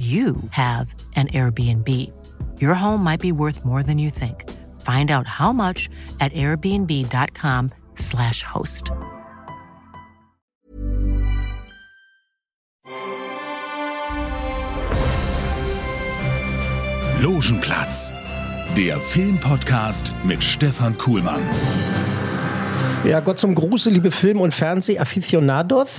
you have an Airbnb. Your home might be worth more than you think. Find out how much at airbnb.com/slash host. Logenplatz, der Filmpodcast mit Stefan Kuhlmann. Ja, Gott zum Gruße, liebe Film- und Fernsehaficionados.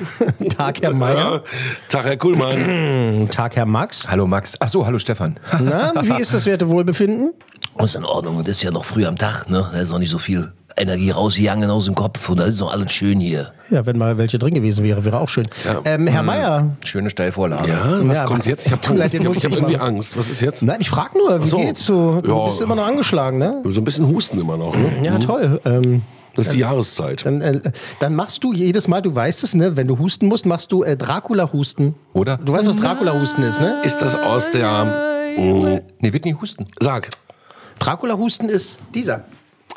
Tag, Herr Meier. Tag, Herr Kuhlmann. Tag, Herr Max. Hallo Max. Ach so, hallo Stefan. Na, wie ist das Wertewohlbefinden? Ist in Ordnung. Und das ist ja noch früh am Tag, ne? Da ist noch nicht so viel Energie rausgegangen aus dem Kopf. Und da ist noch alles schön hier. Ja, wenn mal welche drin gewesen wäre, wäre auch schön. Ähm, Herr Meier. Schöne Steilvorlage. Ja, was Ja, kommt jetzt? Ich habe hab, ich hab irgendwie machen. Angst. Was ist jetzt? Nein, ich frage nur, wie so. geht's so? Du Ja. bist immer noch angeschlagen, ne? So ein bisschen Husten immer noch. Ne? Ja, toll. Ähm, Das ist die Jahreszeit. dann, äh, dann machst du jedes Mal, du weißt es, ne? Wenn du husten musst, machst du äh, Dracula-Husten. Oder? Du weißt, was Dracula-Husten ist, ne? Ist das aus der. Mh, Nee, wird nicht husten. sag. Dracula-Husten ist dieser.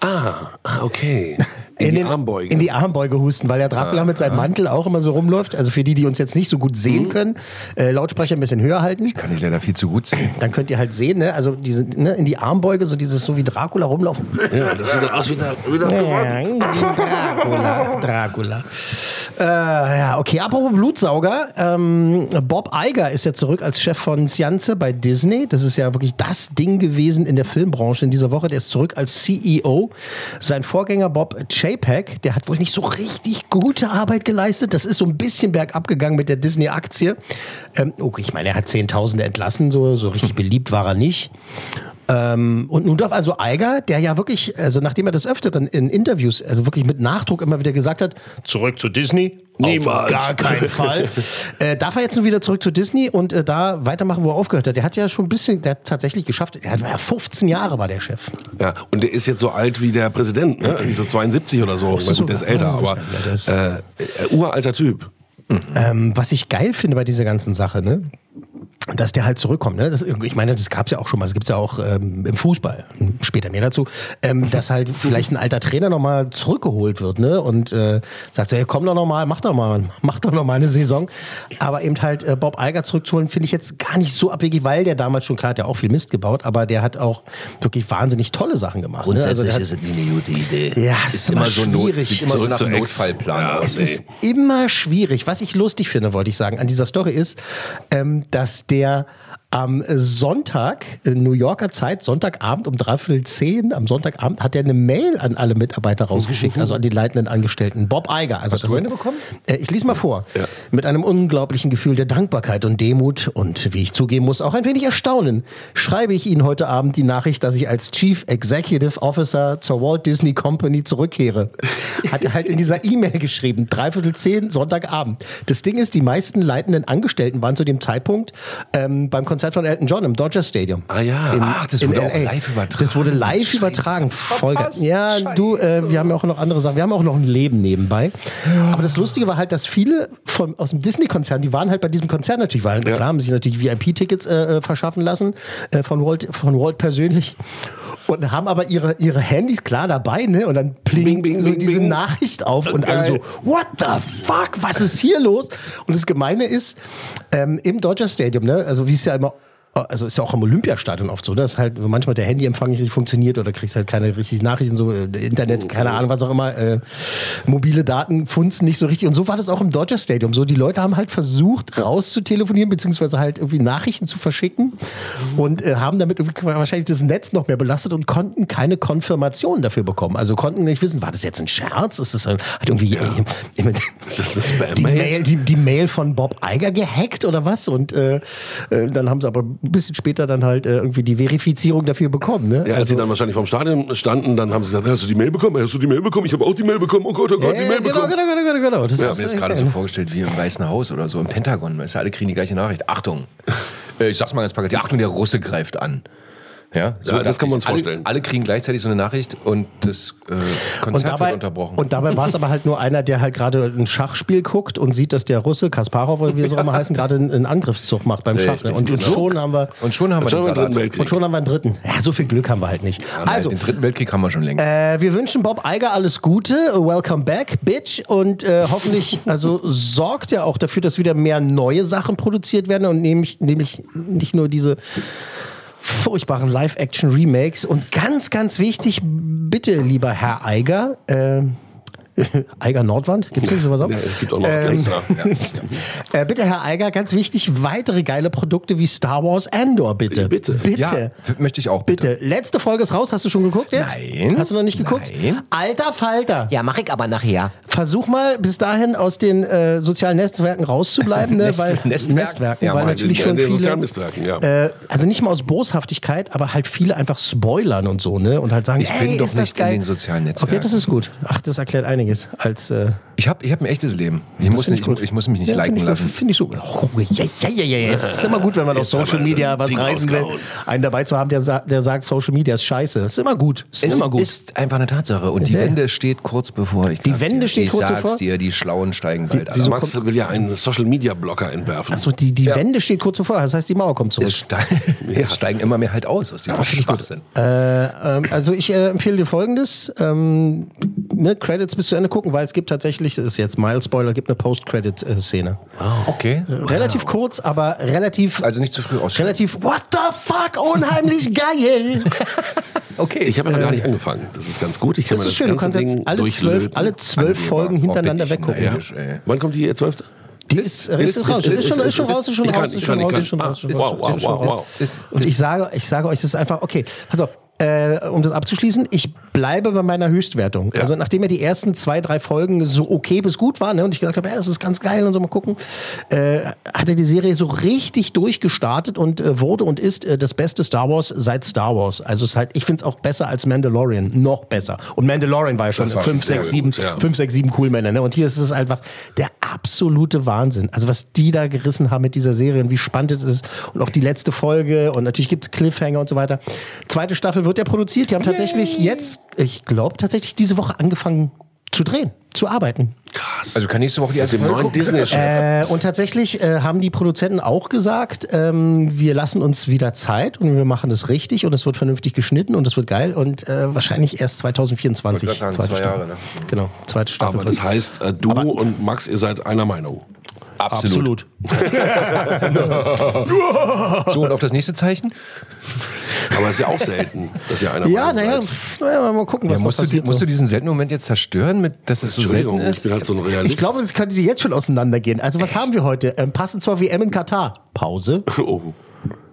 Ah, ah, okay. In, die den- Armbeuge. In die Armbeuge husten, weil der Dracula mit seinem Mantel auch immer so rumläuft. Also für die, die uns jetzt nicht so gut Mhm. sehen können, äh, Lautsprecher ein bisschen höher halten. Kann ich leider viel zu gut sehen. Dann könnt ihr halt sehen, ne? also diese, ne, in die Armbeuge, so dieses, so wie Dracula rumlaufen. ja, das sieht dann aus wie der, wie der Dracula, Dracula. Äh, ja, okay, apropos Blutsauger. Ähm, Bob Iger ist ja zurück als Chef von Science bei Disney. Das ist ja wirklich das Ding gewesen in der Filmbranche in dieser Woche. Der ist zurück als CEO. Sein Vorgänger Bob Chapek, der hat wohl nicht so richtig gute Arbeit geleistet. Das ist so ein bisschen bergab gegangen mit der Disney-Aktie. Ähm, okay, ich meine, er hat Zehntausende entlassen, so, so richtig beliebt war er nicht. Ähm, und nun darf also Eiger, der ja wirklich, also nachdem er des Öfteren in Interviews, also wirklich mit Nachdruck immer wieder gesagt hat, zurück zu Disney, niemals, gar keinen Fall, äh, darf er jetzt nun wieder zurück zu Disney und äh, da weitermachen, wo er aufgehört hat. Der hat ja schon ein bisschen, der hat tatsächlich geschafft, er war ja 15 Jahre war der Chef. Ja, und der ist jetzt so alt wie der Präsident, ne? So 72 oder so. Ist das gut, der ist so? älter, aber das äh, äh, uralter Typ. Ähm, was ich geil finde bei dieser ganzen Sache, ne? Dass der halt zurückkommt. Ne? Das, ich meine, das gab es ja auch schon mal. Das gibt es ja auch ähm, im Fußball. Später mehr dazu. Ähm, dass halt vielleicht ein alter Trainer nochmal zurückgeholt wird ne? und äh, sagt so, hey, komm doch nochmal, mach doch mal, mach doch noch mal eine Saison. Aber eben halt äh, Bob Eiger zurückzuholen, finde ich jetzt gar nicht so abwegig, weil der damals schon, klar, hat ja auch viel Mist gebaut, aber der hat auch wirklich wahnsinnig tolle Sachen gemacht. Ne? Also Grundsätzlich der hat, ist es nie eine gute Idee. ja, es ist immer, so Not, schwierig. sieht immer so nach. Notfallplan Ja, aus. Es ist immer schwierig. Was ich lustig finde, wollte ich sagen, an dieser Story ist, ähm, dass der am Sonntag, in New Yorker Zeit, Sonntagabend um dreiviertel zehn, am Sonntagabend hat er eine Mail an alle Mitarbeiter rausgeschickt, also an die leitenden Angestellten. Bob Eiger. Also Hast du eine bekommen? Äh, ich lese mal vor. Mit einem unglaublichen Gefühl der Dankbarkeit und Demut und, wie ich zugeben muss, auch ein wenig Erstaunen, schreibe ich Ihnen heute Abend die Nachricht, dass ich als Chief Executive Officer zur Walt Disney Company zurückkehre. Hat er halt in dieser E-Mail geschrieben, dreiviertel zehn, Sonntagabend. Das Ding ist, die meisten leitenden Angestellten waren zu dem Zeitpunkt ähm, beim Konzert von Elton John im Dodger Stadium. Ah ja. In, Ach, das wurde auch live übertragen. Das wurde live übertragen. Voll geil. Ja, du, äh, wir haben ja auch noch andere Sachen. Wir haben auch noch ein Leben nebenbei. Aber das Lustige war halt, dass viele von, aus dem Disney-Konzern, die waren halt bei diesem Konzert natürlich, weil klar haben sich natürlich VIP-Tickets äh, äh, verschaffen lassen äh, von, Walt, von Walt persönlich. Und haben aber ihre, ihre Handys klar dabei, ne? Und dann pling, Bing, so bing, diese bing. Nachricht auf und Geil. alle so, what the fuck, was ist hier los? Und das Gemeine ist, ähm, im Dodger Stadium, ne? Also wie es ja immer also ist ja auch im Olympiastadion oft so, dass halt manchmal der Handyempfang nicht richtig funktioniert oder kriegst halt keine richtigen Nachrichten, so äh, Internet, keine Ahnung, was auch immer, äh, mobile Daten funzen nicht so richtig. Und so war das auch im Dodger Stadium. So, die Leute haben halt versucht, rauszutelefonieren, beziehungsweise halt irgendwie Nachrichten zu verschicken und äh, haben damit irgendwie wahrscheinlich das Netz noch mehr belastet und konnten keine Konfirmation dafür bekommen. Also konnten nicht wissen, war das jetzt ein Scherz? Ist das ein, hat irgendwie äh, Ist das eine Spam-Mail? die Mail, die, die Mail von Bob Eiger gehackt oder was? Und äh, äh, dann haben sie aber ein bisschen später dann halt äh, irgendwie die Verifizierung dafür bekommen. Ne? Ja, als sie dann wahrscheinlich vom Stadion standen, dann haben sie gesagt, hast du die Mail bekommen? Hast du die Mail bekommen? Ich habe auch die Mail bekommen. Oh Gott, oh Gott, die Mail genau, bekommen. genau, genau, genau, genau. Das Ich ist habe mir das äh, gerade so vorgestellt wie im Weißen Haus oder so im Pentagon. Weißt du, alle kriegen die gleiche Nachricht. Achtung, Äh, ich sag's mal ganz plakativ. Achtung, der Russe greift an. Ja, Ja, das kann man uns alle, vorstellen. Alle kriegen gleichzeitig so eine Nachricht und das äh, Konzert Und dabei, wird unterbrochen. und dabei war es aber halt nur einer, der halt gerade ein Schachspiel guckt und sieht, dass der Russe, Kasparov oder wie er so immer heißen, gerade einen, einen Angriffszug macht beim Schach. Ne? Und, und schon haben wir Und schon haben wir Schon den Dritten. Weltkrieg. und schon haben wir einen dritten. Ja, so viel Glück haben wir halt nicht. Also, den dritten Weltkrieg haben wir schon längst. äh, wir wünschen Bob Eiger alles Gute. Welcome back, Bitch. Und äh, hoffentlich, also sorgt ja auch dafür, dass wieder mehr neue Sachen produziert werden und nämlich, nämlich nicht nur diese furchtbaren Live-Action-Remakes. Und ganz, ganz wichtig, bitte, lieber Herr Eiger, äh, Eiger Nordwand, gibt es sowas auch? Ja, es gibt auch noch Ähm, extra. Äh, bitte, Herr Eiger, ganz wichtig, weitere geile Produkte wie Star Wars Andor, bitte. Bitte. Bitte. ja, möchte ich auch. Bitte. Bitte. Letzte Folge ist raus. Hast du schon geguckt jetzt? Nein. Hast du noch nicht geguckt? Nein. Alter Falter. Ja, mach ich aber nachher. Versuch mal bis dahin aus den äh, sozialen Netzwerken rauszubleiben, ne? Nest- weil, Netzwerken? Netzwerken, Ja, weil natürlich in schon den viele. sozialen Netzwerken, ja. Äh, also nicht mal aus Boshaftigkeit, aber halt viele einfach spoilern und so, ne? Und halt sagen, Ich bin doch nicht in geil. den sozialen Netzwerken. Okay, das ist gut. Ach, das erklärt einiges. Als äh, Ich habe ich hab ein echtes Leben. Ich muss, find nicht, ich ich muss mich nicht ja, liken finde ich, lassen. Finde ich so. Oh, ja, ja, ja, ja, ja. Es ist immer gut, wenn man auf Social Media ein was Ding reißen will. Einen dabei zu haben, der, der sagt, Social Media ist scheiße. Ist immer gut. Ist Es immer gut. ist einfach eine Tatsache. Und die Wende steht kurz bevor. Ich Die Wende dir. steht ich kurz sag's bevor? dir, die Schlauen steigen bald Also an. Max will ja einen Social-Media-Blocker entwerfen. Achso, die, die Wende steht kurz bevor. Das heißt, die Mauer kommt zurück. Es, ste es steigen immer mehr halt aus aus diesem Schwachsinn. Ähm, also ich äh, empfehle dir folgendes: ähm, ne, Credits bis zu Ende gucken, weil es gibt tatsächlich, das ist jetzt Mild Spoiler, gibt eine Post-Credit-Szene. Okay. Relativ kurz, aber relativ, Also nicht zu früh ausschalten. relativ, what the fuck, unheimlich geil. Okay. Ich habe ja noch gar nicht angefangen. Das ist ganz gut. Ich kann Das mir ist schön, du kannst jetzt Ding alle zwölf, alle zwölf. Folgen hintereinander weggucken. ey. Wann kommt die zwölfte? Die ist, ist, ist, raus, ist, ist schon raus, ist schon raus, ist schon raus, ist schon raus, ist schon Wow, raus, wow, ist schon wow, raus. wow. Und ich sage, ich sage euch, es ist einfach, okay, pass auf, äh, um das abzuschließen, ich bleibe bei meiner Höchstwertung. Ja. Also nachdem ja die ersten zwei, drei Folgen so okay bis gut waren ne, und ich gesagt habe, ja, es ist ganz geil und so mal gucken, äh, hatte die Serie so richtig durchgestartet und äh, wurde und ist äh, das beste Star Wars seit Star Wars. Also es ist halt, ich finde es auch besser als Mandalorian, noch besser. Und Mandalorian war ja schon Das war 5, sehr 6, 7, gut, ja. 5, 6, 7 Coolmänner. Ne? Und hier ist es einfach der absolute Wahnsinn. Also was die da gerissen haben mit dieser Serie und wie spannend es ist. Und auch die letzte Folge und natürlich gibt es Cliffhanger und so weiter. Zweite Staffel wird ja produziert. Die haben tatsächlich jetzt, ich glaube, tatsächlich diese Woche angefangen zu drehen, zu arbeiten. Krass. also kann nächste Woche die erste Dem Folge neuen gucken? Disney-Chef. Äh, und tatsächlich äh, haben die Produzenten auch gesagt, ähm, wir lassen uns wieder Zeit und wir machen das richtig und es wird vernünftig geschnitten und es wird geil und äh, wahrscheinlich erst 2024. Wollte grad sagen, zwei Staffel. Jahre, ne? Genau, zweite Staffel. Aber das heißt, äh, du und Max, ihr seid einer Meinung. Absolut. So, und auf das nächste Zeichen? Aber das ist ja auch selten, dass ihr einer Ja, Meinung naja, naja, mal gucken, was Ja, musst, du, passiert. musst so. du diesen seltenen Moment jetzt zerstören, mit, dass es so selten Entschuldigung, ich ist? bin halt so ein Realist. ich glaube, das könnte sie jetzt schon auseinandergehen. Also, was haben wir heute? Ähm, passend zur WM in Katar. Pause. oh.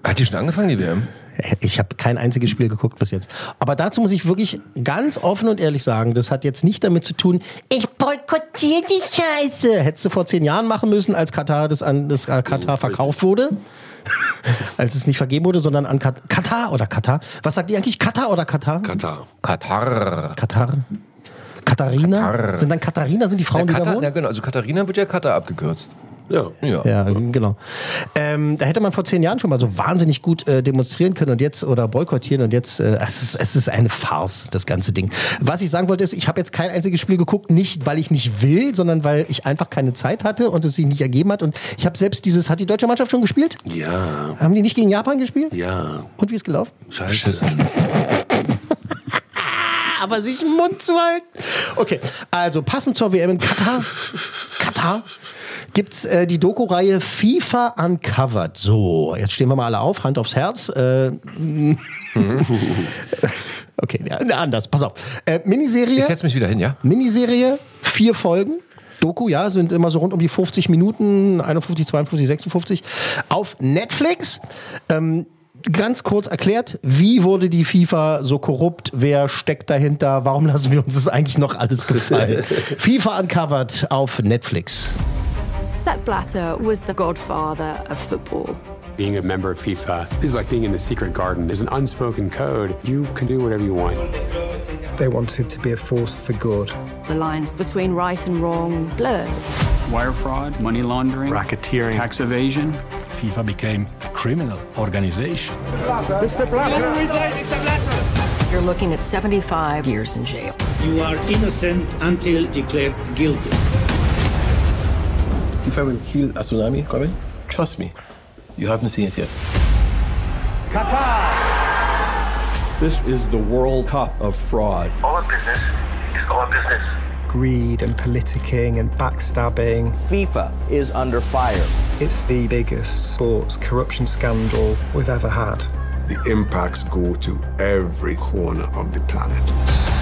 Hat die schon angefangen, die WM? Ich habe kein einziges Spiel geguckt bis jetzt. Aber dazu muss ich wirklich ganz offen und ehrlich sagen, das hat jetzt nicht damit zu tun, ich boykottiere die Scheiße. Hättest du vor zehn Jahren machen müssen, als Katar das an das äh, Katar verkauft wurde. Als es nicht vergeben wurde, sondern an Kat Katar oder Katar. Was sagt ihr eigentlich? Katar oder Katar? Katar. Katar. Katar. Katharina? Katar. Sind dann Katharina, sind die Frauen, die da Katar, wohnen? ja, genau. Also Katharina wird ja Katar abgekürzt. Ja. Ja. Ja, genau. Ähm, da hätte man vor zehn Jahren schon mal so wahnsinnig gut äh, demonstrieren können und jetzt oder boykottieren und jetzt, äh, es, ist, es ist eine Farce, das ganze Ding. Was ich sagen wollte ist, ich habe jetzt kein einziges Spiel geguckt, nicht weil ich nicht will, sondern weil ich einfach keine Zeit hatte und es sich nicht ergeben hat. Und ich habe selbst dieses, hat die deutsche Mannschaft schon gespielt? Ja. Haben die nicht gegen Japan gespielt? Ja. Und wie ist gelaufen? Scheiße. Aber sich den Mund zu halten. Okay, also passend zur WM in Katar, Katar, gibt's äh, die Doku-Reihe FIFA Uncovered. So, jetzt stehen wir mal alle auf, Hand aufs Herz. Äh, okay, ja, anders, pass auf. Äh, Miniserie, Ich setze mich wieder hin, ja? Miniserie, vier Folgen. Doku, ja, sind immer so rund um die 50 Minuten, 51, 52, 56, auf Netflix. Ähm, ganz kurz erklärt, wie wurde die FIFA so korrupt? Wer steckt dahinter? Warum lassen wir uns das eigentlich noch alles gefallen? FIFA Uncovered auf Netflix. Sepp Blatter was the godfather of football. Being a member of FIFA is like being in the secret garden. There's an unspoken code. You can do whatever you want. They wanted to be a force for good. The lines between right and wrong blurred. wire fraud, money laundering, racketeering, tax evasion. FIFA became a criminal organization. You're looking at 75 years in jail. You are innocent until declared guilty. FIFA will feel a tsunami coming. Trust me, you haven't seen it yet. This is the World Cup of fraud. All our business is our business. Greed and politicking and backstabbing. FIFA is under fire. It's the biggest sports corruption scandal we've ever had. The impacts go to every corner of the planet.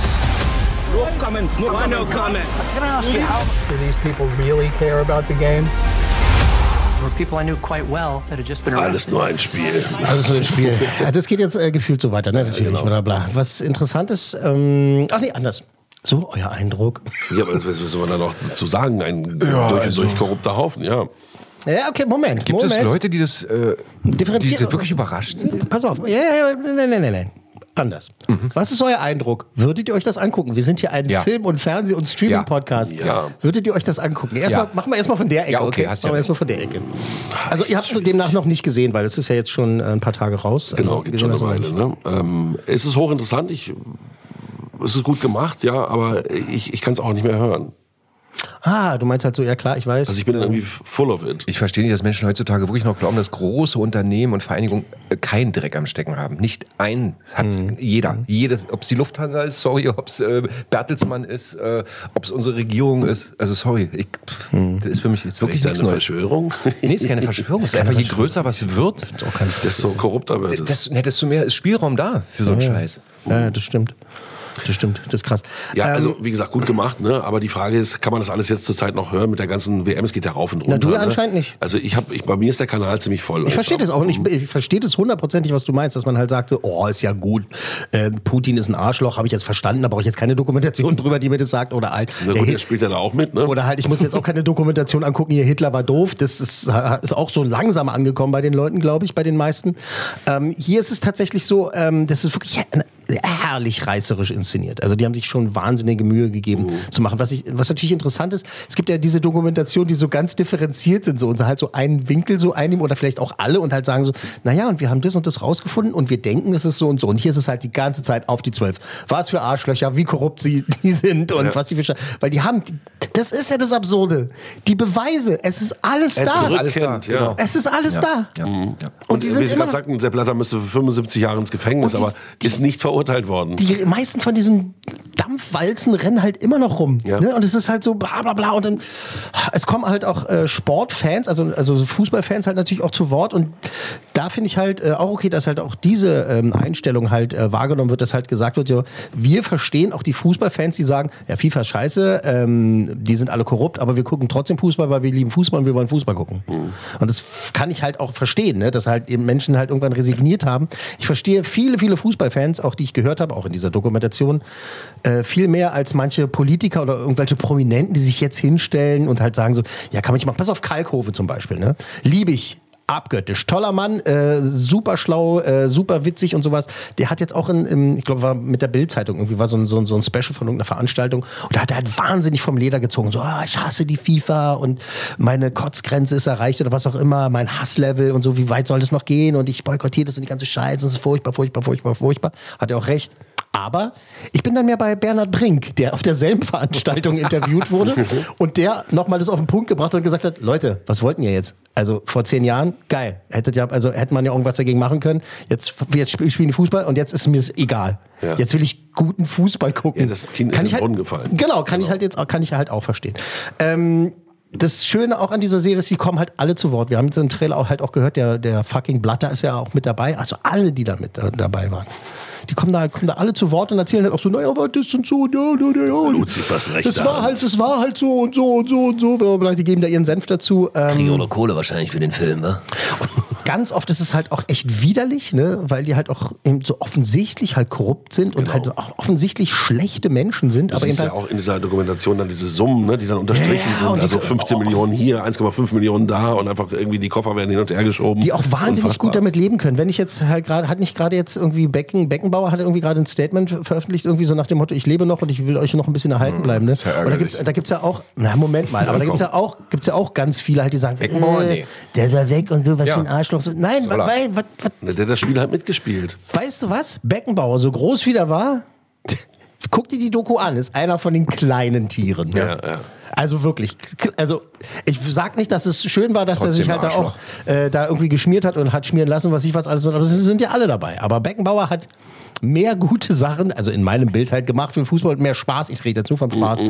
No comments, no comments. No comment. Can I ask you how? Do these people really care about the game? There were people I knew quite well that had just been arrested. Alles nur ein Spiel. Alles nur ein Spiel. Ja, das geht jetzt äh, gefühlt so weiter, ne? Natürlich, genau. bla bla. Was interessant ist, ähm, ach nee, anders. So, euer Eindruck. Ja, aber was soll man da noch zu sagen? Ein Ja, durch, also- durch korrupter Haufen, ja. Ja, okay, Moment. Gibt Moment. es Leute, die das, äh, die das wirklich überrascht sind? Pass auf. Ja, ja, ja, nein, nein, nein, nein. Anders. Was ist euer Eindruck? Würdet ihr euch das angucken? Wir sind hier ein Ja. Film- und Fernseh- und Streaming-Podcast. Ja. Würdet ihr euch das angucken? Erstmal, Ja. machen wir erstmal von der Ecke, Ja, okay, hast ja Machen wir erstmal von der Ecke. Also, ihr habt es demnach noch nicht gesehen, weil es ist ja jetzt schon äh, ein paar Tage raus. Genau, also, gibt schon eine Weile. hast Ne? Ähm, es ist hochinteressant. Ich, es ist gut gemacht, ja, aber ich, ich kann es auch nicht mehr hören. Ah, du meinst halt so, ja klar, ich weiß. Also ich bin dann irgendwie full of it. Ich verstehe nicht, dass Menschen heutzutage wirklich noch glauben, dass große Unternehmen und Vereinigungen äh, keinen Dreck am Stecken haben. Nicht ein hat Mhm. jeder. Jede, ob es die Lufthansa ist, sorry, ob es äh, Bertelsmann ist, äh, ob es unsere Regierung ist. Also sorry, ich, pff, Mhm. das ist für mich jetzt wirklich nichts eine Neues. Verschwörung? Nee, ist keine Verschwörung. Es ist einfach, je größer was wird, Desto korrupter wird es. desto, ne, desto mehr ist Spielraum da für so einen Ja. Scheiß. Ja, ja, das stimmt. Das stimmt, das ist krass. Ja, Ähm, also wie gesagt, gut gemacht, ne? Aber die Frage ist, kann man das alles jetzt zur Zeit noch hören mit der ganzen WM? Es geht ja rauf und runter. Na, du ne? anscheinend nicht. Also ich habe, ich, bei mir ist der Kanal ziemlich voll. Ich verstehe Also, das auch und ich, ich verstehe das hundertprozentig, was du meinst, dass man halt sagt, so, oh, ist ja gut, äh, Putin ist ein Arschloch, habe ich jetzt verstanden, da brauche ich jetzt keine Dokumentation drüber, die mir das sagt. Oder halt, Na der gut, Hit- der spielt ja da auch mit, ne? oder halt, ich muss mir jetzt auch keine Dokumentation angucken, hier Hitler war doof. Das ist, ist auch so langsam angekommen bei den Leuten, glaube ich, bei den meisten. Ähm, hier ist es tatsächlich so, ähm, das ist wirklich herrlich reißerisch inszeniert. Also die haben sich schon wahnsinnige Mühe gegeben zu machen. Was, ich, was natürlich interessant ist, es gibt ja diese Dokumentation, die so ganz differenziert sind so und halt so einen Winkel so einnehmen oder vielleicht auch alle und halt sagen so, naja, und wir haben das und das rausgefunden und wir denken, es ist so und so. Und hier ist es halt die ganze Zeit auf die Zwölf. Was für Arschlöcher, wie korrupt sie die sind und Ja. was die für Sche- Weil die haben, das ist ja das Absurde. Die Beweise, es ist alles da. Erdrückend, ja. genau. Es ist alles da. Mhm. Und Und, die wie sind Sie immer gerade sagten, Sepp Blatter müsste für 75 Jahre ins Gefängnis, aber ist nicht verurteilt worden. die meisten von diesen Dampfwalzen rennen halt immer noch rum. Ja. Ne? Und es ist halt so bla bla bla. Und dann, es kommen halt auch äh, Sportfans, also, also Fußballfans halt natürlich auch zu Wort. Und da finde ich halt äh, auch okay, dass halt auch diese ähm, Einstellung halt äh, wahrgenommen wird, dass halt gesagt wird, so, wir verstehen auch die Fußballfans, die sagen, ja, FIFA ist scheiße, ähm, die sind alle korrupt, aber wir gucken trotzdem Fußball, weil wir lieben Fußball und wir wollen Fußball gucken. Und das kann ich halt auch verstehen, ne? dass halt eben Menschen halt irgendwann resigniert haben. Ich verstehe viele, viele Fußballfans, auch die ich gehört habe, auch in dieser Dokumentation, äh, viel mehr als manche Politiker oder irgendwelche Prominenten, die sich jetzt hinstellen und halt sagen so, ja, kann man nicht machen. Pass auf Kalkhove zum Beispiel, ne? Liebe ich. Abgöttisch. Toller Mann, äh, super schlau, äh, super witzig und sowas. Der hat jetzt auch in, in ich glaube, war mit der Bild-Zeitung irgendwie, war so ein, so, ein, so ein Special von irgendeiner Veranstaltung und da hat er halt wahnsinnig vom Leder gezogen. So, ah, ich hasse die FIFA und meine Kotzgrenze ist erreicht oder was auch immer, mein Hasslevel und so, wie weit soll das noch gehen und ich boykottiere das und die ganze Scheiße, das ist furchtbar, furchtbar, furchtbar, furchtbar. Hat er auch recht. Aber ich bin dann mehr bei Bernhard Brink, der auf derselben Veranstaltung interviewt wurde und der nochmal das auf den Punkt gebracht hat und gesagt hat, Leute, was wollten ihr jetzt? Also vor zehn Jahren, geil. Hättet ja, also hätte man ja irgendwas dagegen machen können. Jetzt, jetzt spiel- spielen die Fußball und jetzt ist mir es egal. Ja. Jetzt will ich guten Fußball gucken. Ja, das Kind ist kann den halt, Brunnen gefallen. Genau, kann ich halt jetzt auch, kann ich halt auch verstehen. Ähm, das Schöne auch an dieser Serie ist, die kommen halt alle zu Wort. Wir haben jetzt im Trailer auch halt auch gehört, der, der fucking Blatter ist ja auch mit dabei. Also alle, die da mit äh, dabei waren. Die kommen da, kommen da alle zu Wort und erzählen halt auch so, naja, was das und so, ja, ja, ja, ja. Luzifers Recht. Das war halt, das war halt so und so und so und so, bla, bla, bla. Die geben da ihren Senf dazu. Ähm, Kriegen auch noch Kohle wahrscheinlich für den Film, ne? ganz oft ist es halt auch echt widerlich, ne? weil die halt auch eben so offensichtlich halt korrupt sind und halt auch offensichtlich schlechte Menschen sind. Du aber eben siehst ja halt, auch in dieser Dokumentation dann diese Summen, ne, die dann unterstrichen Ja, ja, sind. Also 15 Millionen hier, 1,5 Millionen da und einfach irgendwie die Koffer werden hin und her geschoben. die auch wahnsinnig gut damit leben können. Wenn ich jetzt halt gerade, hat nicht gerade jetzt irgendwie Becken, Beckenbauer hat irgendwie gerade ein Statement veröffentlicht, irgendwie so nach dem Motto, ich lebe noch und ich will euch noch ein bisschen erhalten bleiben. Ne? ja und da da gibt's ja auch, na Moment mal, aber da gibt's ja auch, gibt's ja auch ganz viele halt, die sagen, Beckenbauer? äh, Nee. der ist da weg und so, was Ja. für ein Arschloch. so. Nein, er. weil, was, was, Der hat das Spiel halt mitgespielt. weißt du was? Beckenbauer, so groß wie der war, guck dir die Doku an, ist einer von den kleinen Tieren. Ja, ja. Also wirklich. Also ich sag nicht, dass es schön war, dass der Trotzdem sich halt da auch äh, da irgendwie geschmiert hat und hat schmieren lassen, was ich was alles. Aber es sind ja alle dabei. Aber Beckenbauer hat mehr gute Sachen, also in meinem Bild halt gemacht für den Fußball und mehr Spaß. Ich rede jetzt nur vom Spaß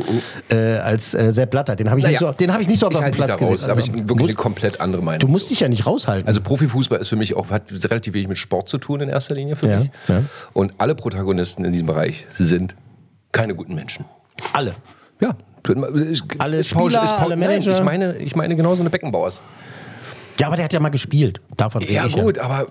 äh, als äh, Sepp Blatter. Den habe ich, nicht Naja, so- den hab ich nicht so auf dem Platz da raus. gesehen. Da habe ich Also, wirklich eine musst- komplett andere Meinung. du musst dich ja nicht raushalten. Also Profifußball ist für mich auch, hat relativ wenig mit Sport zu tun in erster Linie für Ja, mich. ja. Und alle Protagonisten in diesem Bereich sind keine guten Menschen. alle. Ja. Ich- Alle ist Spieler, ist pausch- alle Nein, Manager. Ich meine, ich meine genauso eine Beckenbauers. Ja, aber der hat ja mal gespielt. Davon Ja, ich gut, aber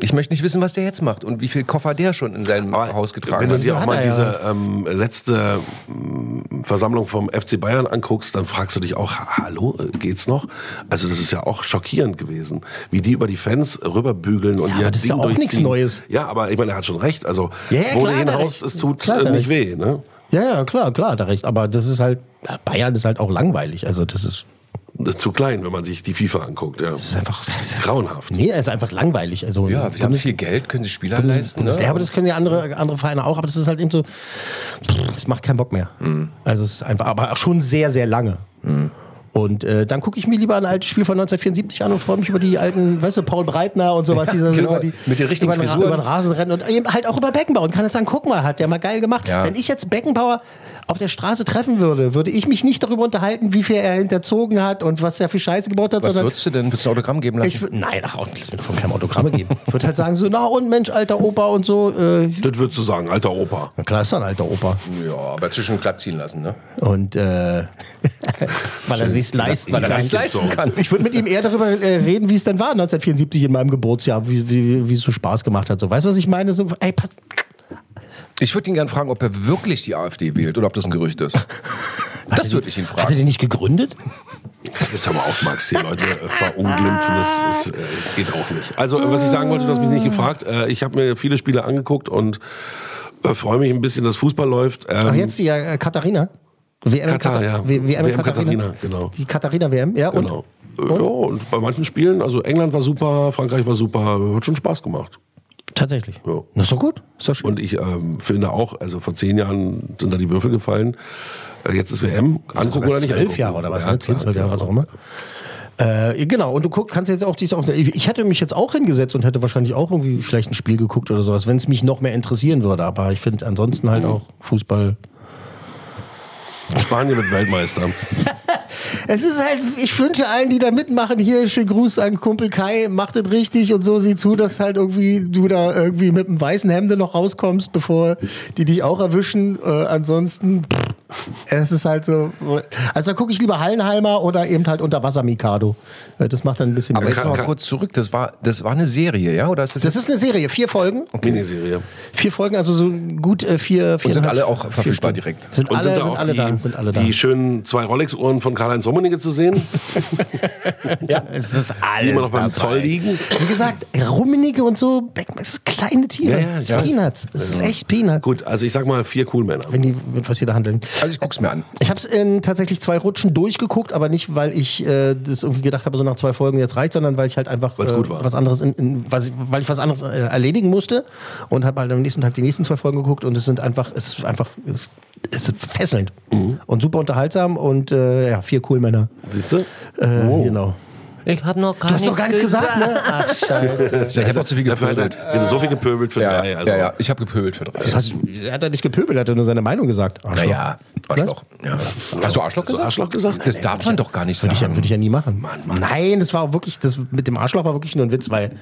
ich möchte nicht wissen, was der jetzt macht und wie viel Koffer der schon in seinem Haus getragen Wenn du hat. dir auch mal ja. diese ähm, letzte ähm, Versammlung vom FC Bayern anguckst, dann fragst du dich auch, "Ha- hallo, äh, geht's noch? Also das ist ja auch schockierend gewesen, wie die über die Fans rüberbügeln und Ja, ihr aber das ist Ding ja auch nichts. Neues. Ja, aber ich meine, er hat schon recht. Also Ja, ja, wo klar du recht. es tut Klar nicht recht. weh. Ne? Ja, ja, klar, klar, da recht. Aber das ist halt, Bayern ist halt auch langweilig. Also das ist, Das ist zu klein, wenn man sich die FIFA anguckt. Ja. das ist einfach, das ist, Grauenhaft. nee, es ist einfach langweilig. Also, Ja, wir haben viel Geld, können sich Spieler leisten. Ne? Ja, aber das können ja andere, andere Vereine auch, aber das ist halt eben so, pff, es macht keinen Bock mehr. Mhm. Also es ist einfach, aber auch schon sehr, sehr lange. Und äh, dann gucke ich mir lieber ein altes Spiel von 1974 an und freue mich über die alten, weißt du, Paul Breitner und sowas, Ja, die so genau, über, die, mit den richtigen über, den, Ra- über den Rasen rennen und eben halt auch über Beckenbauer und kann jetzt sagen, guck mal, hat der mal geil gemacht. Ja. Wenn ich jetzt Beckenbauer auf der Straße treffen würde, würde ich mich nicht darüber unterhalten, wie viel er hinterzogen hat und was er für Scheiße gebaut hat, Was sondern würdest du denn? Würdest du ein Autogramm geben lassen? ich würd, nein, ach, lass mir davon keine Autogramme geben. Ich würde halt sagen so, na und Mensch, alter Opa und so. Äh, Das würdest du sagen, alter Opa. na klar, ist doch ein alter Opa. ja, aber zwischen glatt ziehen lassen, ne? Und äh, weil er sich's leisten Weil er kann. sich's leisten kann. Ich würde mit ihm eher darüber äh, reden, wie es dann war 1974 in meinem Geburtsjahr, wie, wie, wie es so Spaß gemacht hat. So, weißt du, was ich meine? So, ey, pass, Ich würde ihn gerne fragen, ob er wirklich die AfD wählt oder ob das ein Gerücht ist. das würde ich ihn hat er fragen. den nicht gegründet? Jetzt haben wir auf, Max, hier Leute äh, verunglimpfen, das, ist, äh, das geht auch nicht. Also, äh, was ich sagen wollte, du hast mich nicht gefragt. Äh, ich habe mir viele Spiele angeguckt und äh, freue mich ein bisschen, dass Fußball läuft. Ähm, Ach, jetzt die äh, Katharina. WM Katar, Katar- ja. WM, WM Katharina. Katharina, genau. Die Katharina WM, ja. Und Genau. Äh, Ja, und bei manchen Spielen, also England war super, Frankreich war super, hat schon Spaß gemacht. Tatsächlich. Ja. Das ist doch gut. Ist doch schön. Und ich ähm, finde auch, also vor zehn Jahren sind da die Würfel gefallen. Äh, jetzt ist WM, angucken Sogar oder nicht angucken. Jahre oder was, Ja, ne? Zehn, zwölf Jahre, ja. was auch immer. Äh, genau, und du guck, kannst jetzt auch dies auch. Ich hätte mich jetzt auch hingesetzt und hätte wahrscheinlich auch irgendwie vielleicht ein Spiel geguckt oder sowas, wenn es mich noch mehr interessieren würde. Aber ich finde ansonsten Mhm. halt auch Fußball. Spanien wird Weltmeister. Es ist halt, ich wünsche allen, die da mitmachen, hier schönen Gruß an Kumpel Kai, macht es richtig und so, sieh zu, dass halt irgendwie du da irgendwie mit einem weißen Hemde noch rauskommst, bevor die dich auch erwischen. Äh, ansonsten, es ist halt so. Also da gucke ich lieber Hallenhalmer oder eben halt Unterwasser Mikado. Äh, Das macht dann ein bisschen Aber mehr jetzt noch mal kurz zurück. Das war, das war eine Serie, ja? Oder ist das, Das ist eine Serie, vier Folgen. Miniserie. Vier Folgen, also so gut äh, vier, vier und sind alle auch verfügbar direkt? Sind Und alle, sind da sind auch alle die, da, sind alle da. die schönen zwei Rolex-Uhren von Karl-Heinz Rummenigge zu sehen, ja, es ist alles die immer noch beim dabei. Zoll liegen. Wie gesagt, Rummenigge und so, Beckmann, das sind kleine Tiere. Ja, ja, das ist weiß. Peanuts. Das ist echt Peanuts. Gut, also ich sag mal vier Coolmänner. Wenn die mit was hier da handeln. Also ich guck's mir an. Ich habe es in tatsächlich zwei Rutschen durchgeguckt, aber nicht, weil ich äh, das irgendwie gedacht habe, so nach zwei Folgen jetzt reicht, sondern weil ich halt einfach äh, was anderes, in, in, was ich, weil ich was anderes äh, erledigen musste und habe halt am nächsten Tag die nächsten zwei Folgen geguckt und es sind einfach, es ist einfach, es, es ist fesselnd Mhm. und super unterhaltsam und äh, ja, vier cool Männer. Siehst du? Äh, Wow. Genau. Ich hab noch gar Du hast doch gar nichts gesagt, ne? Ach, scheiße. Ich habe auch zu viel Dafür hat er gepöbelt. so viel gepöbelt für Ja, drei. Also. ja, ja, ich habe gepöbelt für drei. Das heißt, er hat ja nicht gepöbelt, er hat ja nur seine Meinung gesagt. Arschloch. Naja, Arschloch. Ja. Hast du Arschloch gesagt? Arschloch gesagt? Das darf man doch gar nicht Würde ich, ja- sagen. würde ich ja nie machen. Nein, das war auch wirklich, das mit dem Arschloch war wirklich nur ein Witz, weil.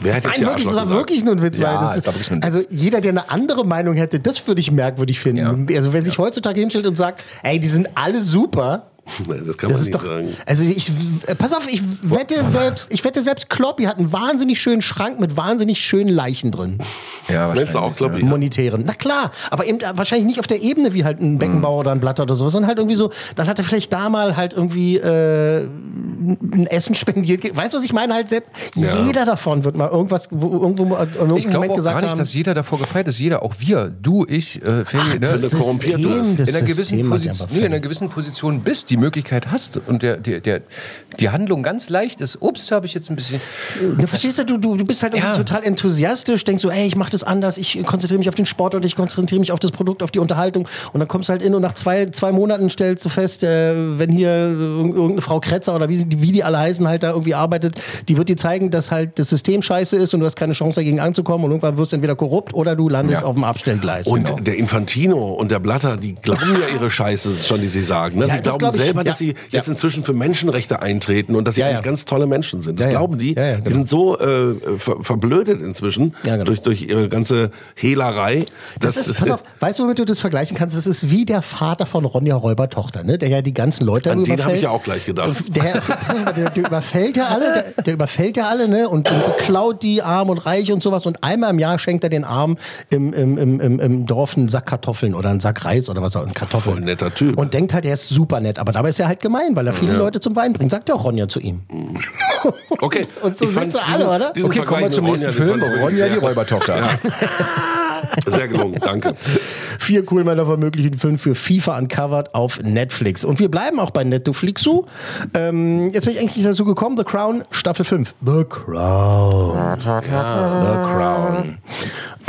Wer hat jetzt Nein, wirklich, das war gesagt? wirklich nur ein Witz, Ja, weil das war wirklich nur ein Also Witz. jeder, der eine andere Meinung hätte, das würde ich merkwürdig finden. Also wer sich heutzutage hinstellt und sagt, ey, die sind alle super. Das kann Das man ist nicht doch. sagen. Also ich, äh, pass auf, ich wette selbst, ich wette selbst, Kloppy hat einen wahnsinnig schönen Schrank mit wahnsinnig schönen Leichen drin. Ja, Nennst du auch, glaube ich. Monetären. Na klar, aber eben äh, wahrscheinlich nicht auf der Ebene wie halt ein Beckenbauer oder ein Blatter oder sowas, sondern halt irgendwie so, dann hat er vielleicht da mal halt irgendwie äh, ein Essen spendiert. Weißt du, was ich meine? Halt selbst, jeder davon wird mal irgendwas, wo, irgendwo mal in irgendeinem Ich glaube Moment auch gesagt gar nicht, haben. dass jeder davor gefeit ist. Jeder, auch wir, du, ich, äh, Ferdi, ne? das korrumpiert System, bist. das in einer gewissen System Position, nee, in einer gewissen Position bist, die Möglichkeit hast und der, der, der, die Handlung ganz leicht ist, ups, habe ich jetzt ein bisschen. Du verstehst du, du, du bist halt Ja. total enthusiastisch, denkst so, ey, ich mach das anders, ich konzentriere mich auf den Sport und ich konzentriere mich auf das Produkt, auf die Unterhaltung. Und dann kommst du halt in und nach zwei, zwei Monaten stellst du fest, äh, wenn hier irg- irgendeine Frau Kretzer oder wie, sie- wie die alle heißen halt da irgendwie arbeitet, die wird dir zeigen, dass halt das System scheiße ist und du hast keine Chance dagegen anzukommen und irgendwann wirst du entweder korrupt oder du landest Ja. auf dem Abstellgleis. Und Genau. der Infantino und der Blatter, die glauben ja ihre Scheiße schon, die sie sagen. Ne? Ja, sie das glauben glaub ich, selber, dass sie jetzt inzwischen für Menschenrechte eintreten und dass sie eigentlich ganz tolle Menschen sind. Das glauben die. Ja, Die genau. sind so äh, ver verblödet inzwischen genau. durch, durch ihre ganze Hehlerei. Das ist, pass auf, weißt du, womit du das vergleichen kannst? Das ist wie der Vater von Ronja Räuber-Tochter, ne? der ja die ganzen Leute An den habe ich ja auch gleich gedacht. Der, der, der überfällt ja alle, der, der überfällt ja alle, ne? Und, und klaut die arm und reich und sowas. Und einmal im Jahr schenkt er den Arm im, im, im, im, im Dorf einen Sack Kartoffeln oder einen Sack Reis oder was auch, einen Kartoffeln. Voll netter Typ. Und denkt halt, er ist super nett. Aber dabei ist er halt gemein, weil er viele Ja. Leute zum Wein bringt. Sagt ja auch Ronja zu ihm. Okay. Und so sind sie alle, oder? Okay, kommen wir Vergleich zum nächsten Film. Ronja, die Räubertochter. Ja. Sehr gelungen, danke. Vier cool Männer vermöglichen Film für FIFA Uncovered auf Netflix. Und wir bleiben auch bei Netflix. Ähm, jetzt bin ich eigentlich dazu gekommen, The Crown, Staffel 5. The Crown. The Crown.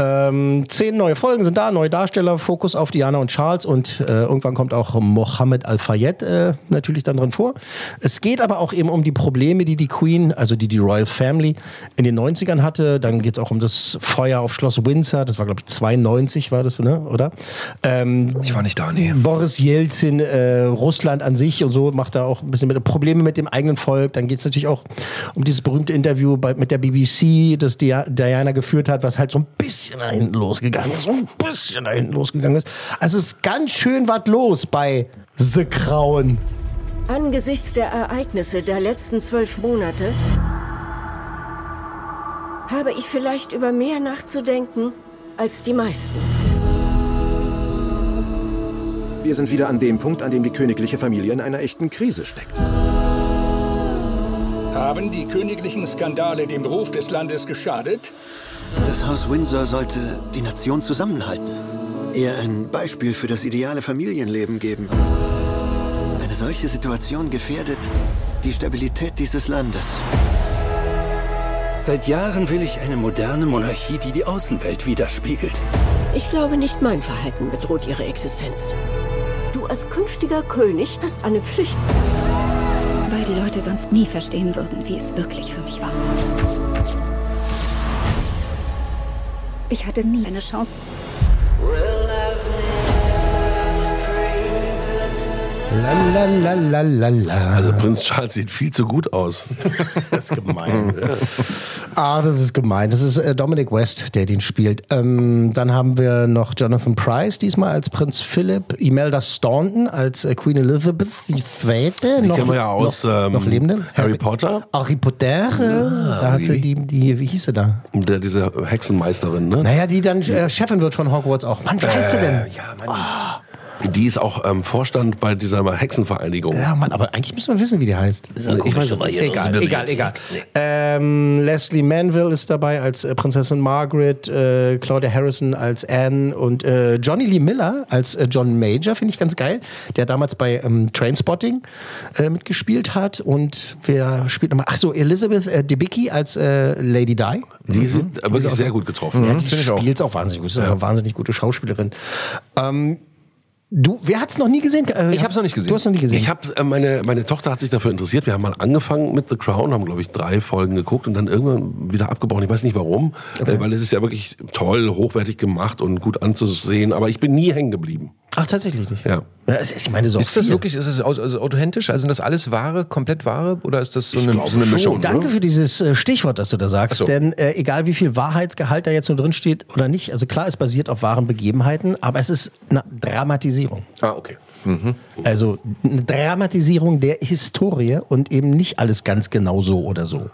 Ähm, zehn neue Folgen sind da, neue Darsteller, Fokus auf Diana und Charles und äh, irgendwann kommt auch Mohammed Al-Fayed äh, natürlich dann drin vor. Es geht aber auch eben um die Probleme, die die Queen, also die die Royal Family in den 90ern hatte. Dann geht es auch um das Feuer auf Schloss Windsor, das war glaube ich 92 war das, ne? oder? Ähm, Ich war nicht da, nee. Boris Jelzin, äh, Russland an sich und so macht da auch ein bisschen mit, Probleme mit dem eigenen Volk. Dann geht es natürlich auch um dieses berühmte Interview bei, mit der BBC, das Dia- Diana geführt hat, was halt so ein bisschen da hinten losgegangen ist. Ein bisschen da hinten losgegangen ist. Also es ist ganz schön was los bei The Crown. Angesichts der Ereignisse der letzten zwölf Monate habe ich vielleicht über mehr nachzudenken als die meisten. Wir sind wieder an dem Punkt, an dem die königliche Familie in einer echten Krise steckt. Haben die königlichen Skandale dem Ruf des Landes geschadet? Das Haus Windsor sollte die Nation zusammenhalten. Eher ein Beispiel für das ideale Familienleben geben. Eine solche Situation gefährdet die Stabilität dieses Landes. Seit Jahren will ich eine moderne Monarchie, die die Außenwelt widerspiegelt. Ich glaube nicht, mein Verhalten bedroht ihre Existenz. Du als künftiger König hast eine Pflicht. Weil die Leute sonst nie verstehen würden, wie es wirklich für mich war. Ich hatte nie eine Chance. Lalalala. Also Prinz Charles sieht viel zu gut aus. das ist gemein. Ah, das ist gemein. Das ist äh, Dominic West, der den spielt. Ähm, dann haben wir noch Jonathan Price, diesmal als Prinz Philip, Imelda Staunton als äh, Queen Elizabeth II. Die noch, kennen wir ja aus noch, ähm, noch lebende. Harry Potter. Harry Potter. äh, da hat sie die, die, wie hieß sie da? Der, diese Hexenmeisterin, ne? Naja, die dann äh, Chefin wird von Hogwarts auch. Mann, wie heißt sie denn? Ja, Mann. Die ist auch ähm, Vorstand bei dieser Hexenvereinigung. Ja, Mann, aber eigentlich müssen wir wissen, wie die heißt. ich doch mal hier egal, egal, egal. Ähm, Leslie Manville ist dabei als äh, Prinzessin Margaret, äh, Claudia Harrison als Anne und äh, Johnny Lee Miller als äh, John Major, finde ich ganz geil, der damals bei ähm, Trainspotting äh, mitgespielt hat. Und wer spielt nochmal? Ach so, Elizabeth äh, Debicki als äh, Lady Di. Die sind wirklich sehr gut getroffen. Ja, die ich auch. spielt auch wahnsinnig gut. Das ist eine wahnsinnig gute Schauspielerin. Ähm, du, wer hat es noch nie gesehen? Äh, Ich hab's noch nicht gesehen. Du hast noch nie gesehen. Ich habe äh, meine meine Tochter hat sich dafür interessiert. Wir haben mal angefangen mit The Crown, haben glaube ich drei Folgen geguckt und dann irgendwann wieder abgebrochen. Ich weiß nicht warum, äh, weil es ist ja wirklich toll, hochwertig gemacht und gut anzusehen. Aber ich bin nie hängen geblieben. Ach, tatsächlich nicht. Ja. Ja, es ist, ich meine, so Ist das viel. wirklich, ist es also authentisch? Also sind das alles wahre, komplett wahre? Oder ist das so eine, glaube so eine Mischung? ne? Danke für dieses äh, Stichwort, das du da sagst. So. Denn äh, egal wie viel Wahrheitsgehalt da jetzt nur drin steht oder nicht, also klar, es basiert auf wahren Begebenheiten, aber es ist eine Dramatisierung. Ah, okay. Mhm. Also eine Dramatisierung der Historie und eben nicht alles ganz genau so oder so.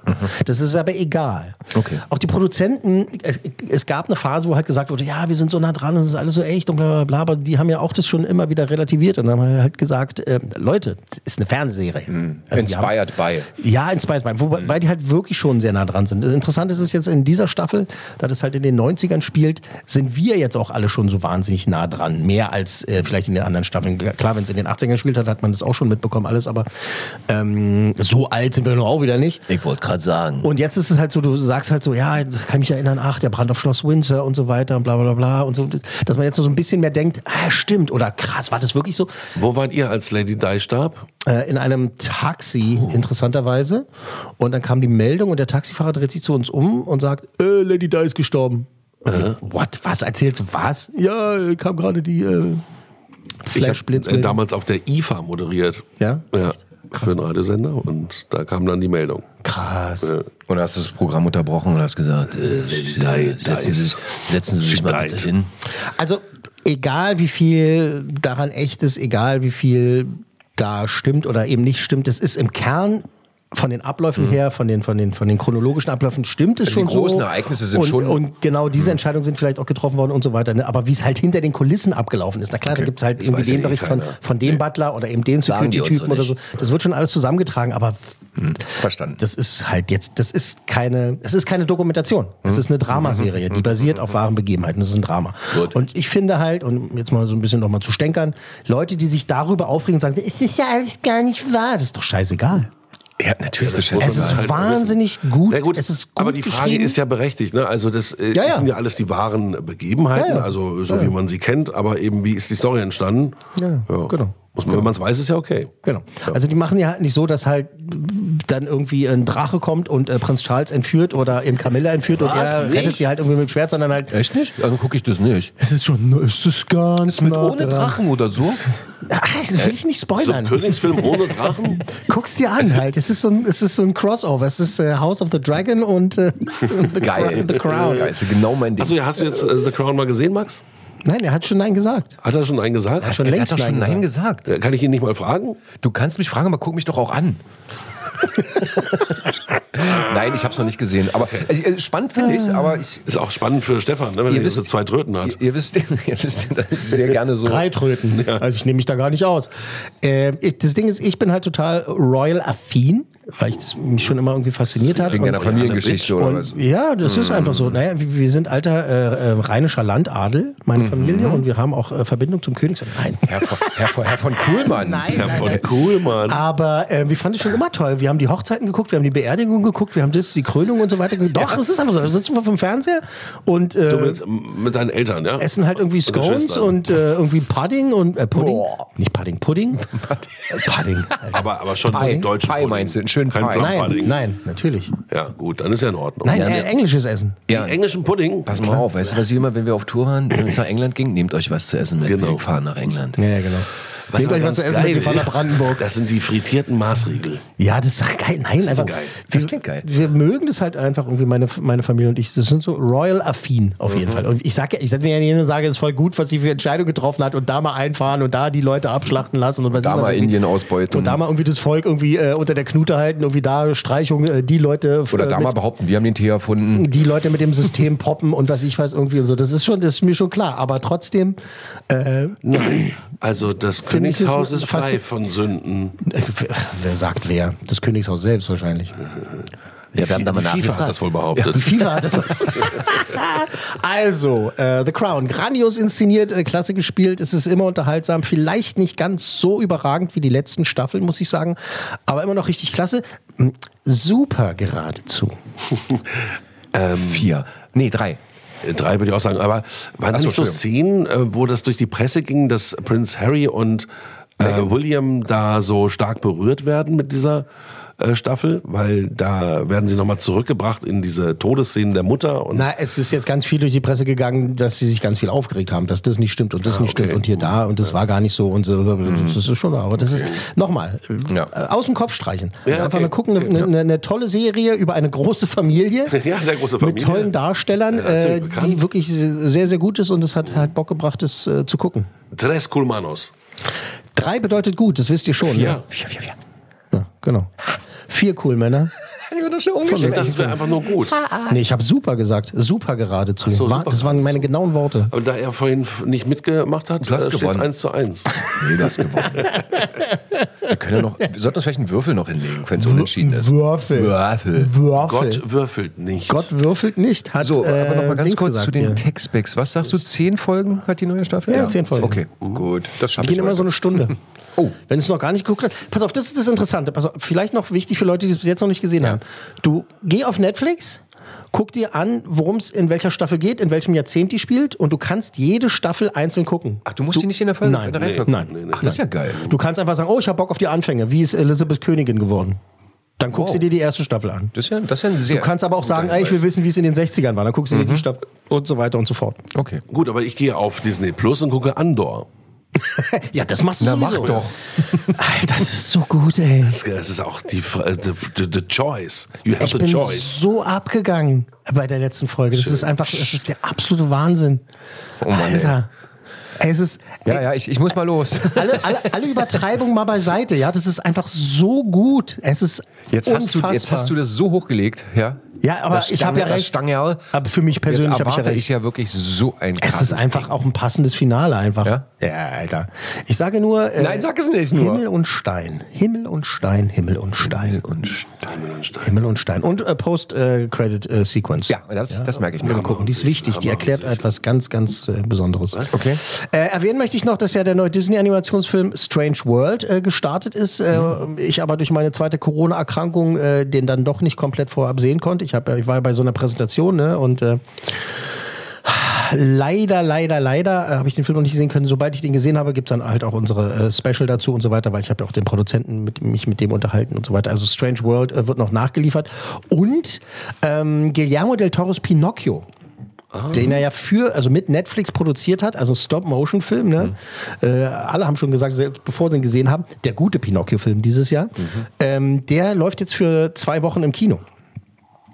Das ist aber egal. Okay. Auch die Produzenten, es, es gab eine Phase, wo halt gesagt wurde, ja, wir sind so nah dran und es ist alles so echt und bla bla bla, aber die haben ja auch das schon immer wieder relativiert und haben halt gesagt, äh, Leute, das ist eine Fernsehserie. Also die haben- Inspired by. ja, Inspired by. Wobei weil die halt wirklich schon sehr nah dran sind. Interessant ist es jetzt in dieser Staffel, da das halt in den 90ern spielt, sind wir jetzt auch alle schon so wahnsinnig nah dran. Mehr als äh, vielleicht in den anderen Staffeln. klar, wenn es in den 80ern gespielt hat, hat man das auch schon mitbekommen, alles, aber ähm, so alt sind wir noch auch wieder nicht. Ich wollte gerade sagen. Und jetzt ist es halt so, du sagst halt so, ja, ich kann mich erinnern, ach, der Brand auf Schloss Windsor und so weiter und bla bla bla und so, dass man jetzt so ein bisschen mehr denkt, ah, stimmt, oder krass, war das wirklich so? Wo wart ihr, als Lady Di starb? Äh, in einem Taxi, interessanterweise. Und dann kam die Meldung und der Taxifahrer dreht sich zu uns um und sagt, äh, Lady Di ist gestorben. Äh. What? Was erzählst du? Was? Ja, äh, kam gerade die äh, Ich habe äh, damals auf der IFA moderiert. Ja? Ja. Für einen Radiosender und da kam dann die Meldung. Krass. Ja. Und hast das Programm unterbrochen und hast gesagt, äh, Nein, setzen, Sie, sich- setzen Sie sich mal bitte hin. Also, egal wie viel daran echt ist, egal wie viel da stimmt oder eben nicht stimmt, es ist im Kern von den Abläufen her, von den, von, den, von den chronologischen Abläufen stimmt es Also die schon so. großen Ereignisse sind und, schon- Und genau diese Entscheidungen sind vielleicht auch getroffen worden und so weiter. Ne? Aber wie es halt hinter den Kulissen abgelaufen ist, na klar, da gibt es halt Das irgendwie den eh Bericht von, keiner. von dem Butler oder eben den die Security-Typen so oder so. Das wird schon alles zusammengetragen, aber Verstanden. das ist halt jetzt, das ist keine, es ist keine Dokumentation. Es ist eine Dramaserie, die basiert auf wahren Begebenheiten. Das ist ein Drama. Und ich finde halt, und jetzt mal so ein bisschen noch mal zu stänkern, Leute, die sich darüber aufregen und sagen, es ist ja alles gar nicht wahr, das ist doch scheißegal. Ja, natürlich. das muss Es ist halt wahnsinnig gut, Na gut, es ist gut aber die Frage ist ja berechtigt. Ne? Also das äh, Ja, ja. sind ja alles die wahren Begebenheiten, Ja, ja. also so Ja, wie ja. man sie kennt. Aber eben wie ist die Story entstanden? Ja, genau. Muss man, wenn man es weiß, ist ja okay. Genau. Also die machen ja halt nicht so, dass halt dann irgendwie ein Drache kommt und äh, Prinz Charles entführt oder eben Camilla entführt und Was? er Nicht? rettet sie halt irgendwie mit dem Schwert, sondern halt. Echt nicht? Also gucke ich das nicht. Es ist schon, es ist ganz Mit nah ohne dran. Drachen oder so? Das will ich nicht So ein spoilern. Königsfilm ohne Drachen? Guck's dir an halt. Es ist so ein, es ist so ein Crossover. Es ist äh, House of the Dragon und äh, the, Geil. The Crown. Geil, ist genau mein Ding. Achso, ja, hast du jetzt äh, The Crown mal gesehen, Max? Nein, er hat schon Nein gesagt. Hat er schon einen gesagt? Er hat schon er längst hat doch schon Nein Nein gesagt. gesagt. Kann ich ihn nicht mal fragen? Du kannst mich fragen, aber guck mich doch auch an. Nein, ich habe es noch nicht gesehen. Aber also, äh, spannend finde ich aber ich, Ist auch spannend für Stefan, ne, wenn Ihr er so zwei Tröten hat. ihr, ihr wisst, ihr wisst, dass ich sehr gerne so. Drei Tröten. Also ich nehme mich da gar nicht aus. Äh, ich, das Ding ist, ich bin halt total royal-affin, weil ich das mich schon immer irgendwie fasziniert hat. Wegen deiner Familiengeschichte oder was? ja, das ist einfach so. Naja, wir, wir sind alter äh, äh, rheinischer Landadel, meine Familie, und wir haben auch äh, Verbindung zum Königshaus. Nein. Herr von, Herr, von, Herr von Kuhlmann. Nein, Ja, nein, voll nein. cool, Mann. Aber äh, wir fanden es schon immer toll. Wir haben die Hochzeiten geguckt, wir haben die Beerdigung geguckt, wir haben das, die Krönung und so weiter geguckt. Doch, es ist einfach so. Da sitzen wir vom Fernseher und äh, Du mit, mit deinen Eltern, ja? essen halt irgendwie den Scones Schwestern. und äh, irgendwie Pudding und äh, Pudding. Nicht Pudding, Pudding. Äh, Pudding. Aber, aber schon Pie. deutschen Pie Pudding. meinst du, einen schönen Kein Pie. Nein, nein, natürlich. Ja, gut, dann ist ja in Ordnung. Nein, Ja, äh, englisches Essen. Ja. Die englischen Pudding? Pass mal auf, weißt du, was wir immer, wenn wir auf Tour waren, wenn es nach England ging, nehmt euch was zu essen mit. Genau. Wir fahren nach England. Ja, ja, genau. Was Nehmt euch was zu essen mit, fahren nach ist, Brandenburg. Das sind die frittierten Maßriegel. Ja, das ist doch geil. Nein, einfach. geil. Wir, Das klingt geil. Wir mögen das halt einfach irgendwie, meine, meine Familie und ich. Das sind so royal-affin auf Mhm. jeden Fall. Und ich sage ich sag mir ja sage, es ist voll gut, was sie für Entscheidungen getroffen hat und da mal einfahren und da die Leute abschlachten lassen und was Da mal Indien ausbeuten. Und da mal irgendwie das Volk irgendwie äh, unter der Knute halten, irgendwie da Streichung, äh, die Leute. Oder da mal behaupten, wir haben den Tee erfunden. die Leute mit dem System poppen und was ich weiß irgendwie und so. Das ist schon, das ist mir schon klar. Aber trotzdem, äh, Nein. Also das Königshaus ist frei von Sünden. wer sagt wer? Das Königshaus selbst wahrscheinlich. Ja, wir haben da mal Die FIFA hat das wohl behauptet. Die FIFA hat das. also, äh, The Crown. Grandios inszeniert, äh, klasse gespielt. Es ist immer unterhaltsam. Vielleicht nicht ganz so überragend wie die letzten Staffeln, muss ich sagen. Aber immer noch richtig klasse. Mm, Super geradezu. Vier. Nee, drei. Äh, Drei würde ich auch sagen. Aber waren Ach so, nicht so. Szenen, äh, wo das durch die Presse ging, dass Prinz Harry und äh, William da so stark berührt werden mit dieser äh, Staffel? Weil da werden sie nochmal zurückgebracht in diese Todesszenen der Mutter. Und Na, es ist jetzt ganz viel durch die Presse gegangen, dass sie sich ganz viel aufgeregt haben, dass das nicht stimmt und das nicht stimmt und hier da und das war gar nicht so und so. Das ist schon, aber das ist nochmal Ja. äh, aus dem Kopf streichen. Ja, Einfach okay. mal gucken, eine, eine, eine tolle Serie über eine große Familie. Ja, sehr große Familie. Mit tollen Darstellern, äh, die wirklich sehr, sehr gut ist und es hat halt Bock gebracht, das äh, zu gucken. Tres Culmanos. Drei bedeutet gut, das wisst ihr schon. Vier. Ne? Ja, genau. Vier cool Männer. schon Ich dachte, das wäre einfach nur gut. Nee, ich habe super gesagt. Super geradezu. so, War, super das waren meine genauen Worte. Aber da er vorhin nicht mitgemacht hat, Du hast äh, steht's gewonnen. 1 zu 1. Nee, du hast gewonnen. wir, können ja noch, wir sollten uns vielleicht einen Würfel noch hinlegen, wenn es unentschieden ist. Würfel. Würfel. Würfel. Gott würfelt nicht. Gott würfelt nicht. Hat, So, aber noch mal äh, ganz Dings kurz gesagt zu den hier. Textbacks. Was sagst du? Zehn Folgen hat die neue Staffel? Ja, zehn Folgen. Okay, gut. Das Wir schaffe gehen ich immer so eine Stunde. Oh. Wenn es noch gar nicht geguckt hat. Pass auf, das ist das Interessante. Pass auf, vielleicht noch wichtig für Leute, die es bis jetzt noch nicht gesehen haben. Du geh auf Netflix, guck dir an, worum es in welcher Staffel geht, in welchem Jahrzehnt die spielt und du kannst jede Staffel einzeln gucken. Ach, du musst die nicht in der Folge Nein, in der nee, nein, nee. Ach, das ist ja geil. Du kannst einfach sagen, oh, ich habe Bock auf die Anfänge. Wie ist Elizabeth Königin geworden? Dann guckst Wow. du dir die erste Staffel an. Das ist ja, das ist ja ein sehr Du kannst aber auch sagen, ey, ich will wissen, wie es in den 60ern war. Dann guckst du dir die Staffel und so weiter und so fort. Okay. Gut, aber ich gehe auf Disney Plus und gucke Andor. Ja, das machst du Na, mach sowieso. doch. Alter, das ist so gut, ey. Das ist auch die, Fra- the, the, the choice. You have Ich the bin choice. so abgegangen bei der letzten Folge. Das ist einfach, das ist der absolute Wahnsinn. Oh Mann, ey. Alter. Es ist, Ja, ja, ich, ich muss mal los. alle, alle, alle Übertreibungen mal beiseite, ja. Das ist einfach so gut. Es ist Jetzt hast, du, unfassbar. jetzt hast du das so hochgelegt, ja? Ja, aber Das ich habe ja recht. Stangerl. Aber für mich persönlich habe ich ja recht. ich ja wirklich so ein es ist einfach Ding. auch ein passendes Finale einfach. Ja? ja Alter. Ich sage nur. äh, Nein, sag es nicht nur. Himmel und Stein. Himmel und Stein. Himmel und Stein. und Stein. Himmel und Stein. Himmel und Stein. Und äh, Post-Credit-Sequence. Ja, das, das merke ich mir. Mal gucken, die ist wichtig, die erklärt etwas ganz, ganz äh, Besonderes. Okay. Äh, erwähnen möchte ich noch, dass ja der neue Disney-Animationsfilm Strange World äh, gestartet ist. Äh, Ich aber durch meine zweite Corona-Erkrankung äh, den dann doch nicht komplett vorab sehen konnte. Ich, hab, ja- ich war ja bei so einer Präsentation ne, und äh, leider, leider, leider äh, habe ich den Film noch nicht sehen können. Sobald ich den gesehen habe, gibt's dann halt auch unsere äh, Special dazu und so weiter, weil ich habe ja auch den Produzenten mit, mich mit dem unterhalten und so weiter. Also Strange World äh, wird noch nachgeliefert. Und ähm, Guillermo del Toros Pinocchio. Den er ja für, also mit Netflix produziert hat, also Stop-Motion-Film. Ne? Äh, alle haben schon gesagt, selbst bevor sie ihn gesehen haben, der gute Pinocchio-Film dieses Jahr, ähm, der läuft jetzt für zwei Wochen im Kino.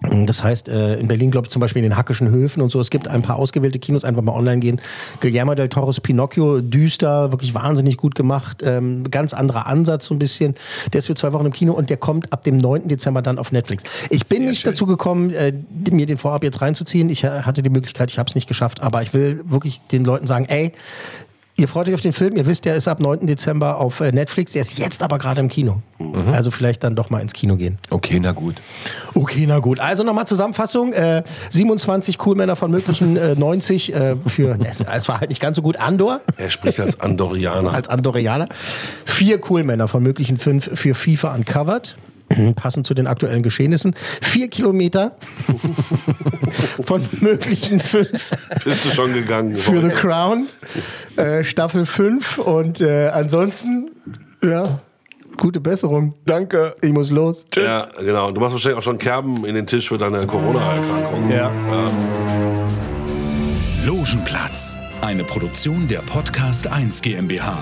Das heißt, äh, in Berlin, glaube ich, zum Beispiel in den Hackischen Höfen und so, es gibt ein paar ausgewählte Kinos, einfach mal online gehen. Guillermo del Toros Pinocchio, düster, wirklich wahnsinnig gut gemacht, ähm, ganz anderer Ansatz so ein bisschen. Der ist für zwei Wochen im Kino und der kommt ab dem 9. Dezember dann auf Netflix. Ich bin nicht dazu gekommen, äh, mir den vorab jetzt reinzuziehen. Ich hatte die Möglichkeit, ich habe es nicht geschafft, aber ich will wirklich den Leuten sagen, ey, Ihr freut euch auf den Film, ihr wisst, der ist ab 9. Dezember auf äh, Netflix, der ist jetzt aber gerade im Kino. Also vielleicht dann doch mal ins Kino gehen. Okay, na gut. Okay, na gut. Also nochmal Zusammenfassung. Äh, 27 Coolmänner von möglichen äh, 90 äh, für, es, es war halt nicht ganz so gut, Andor Er spricht als Andorianer. als Andorianer. Vier Coolmänner von möglichen fünf für FIFA Uncovered. Passend zu den aktuellen Geschehnissen. Vier Kilometer von möglichen fünf Bist du schon gegangen? für The Crown. Äh, Staffel 5. Und äh, ansonsten, ja, gute Besserung. Danke. Ich muss los. Tschüss. Ja, genau. Du machst wahrscheinlich auch schon Kerben in den Tisch für deine Corona-Erkrankung. Ja. Logenplatz, eine Produktion der Podcast 1 GmbH.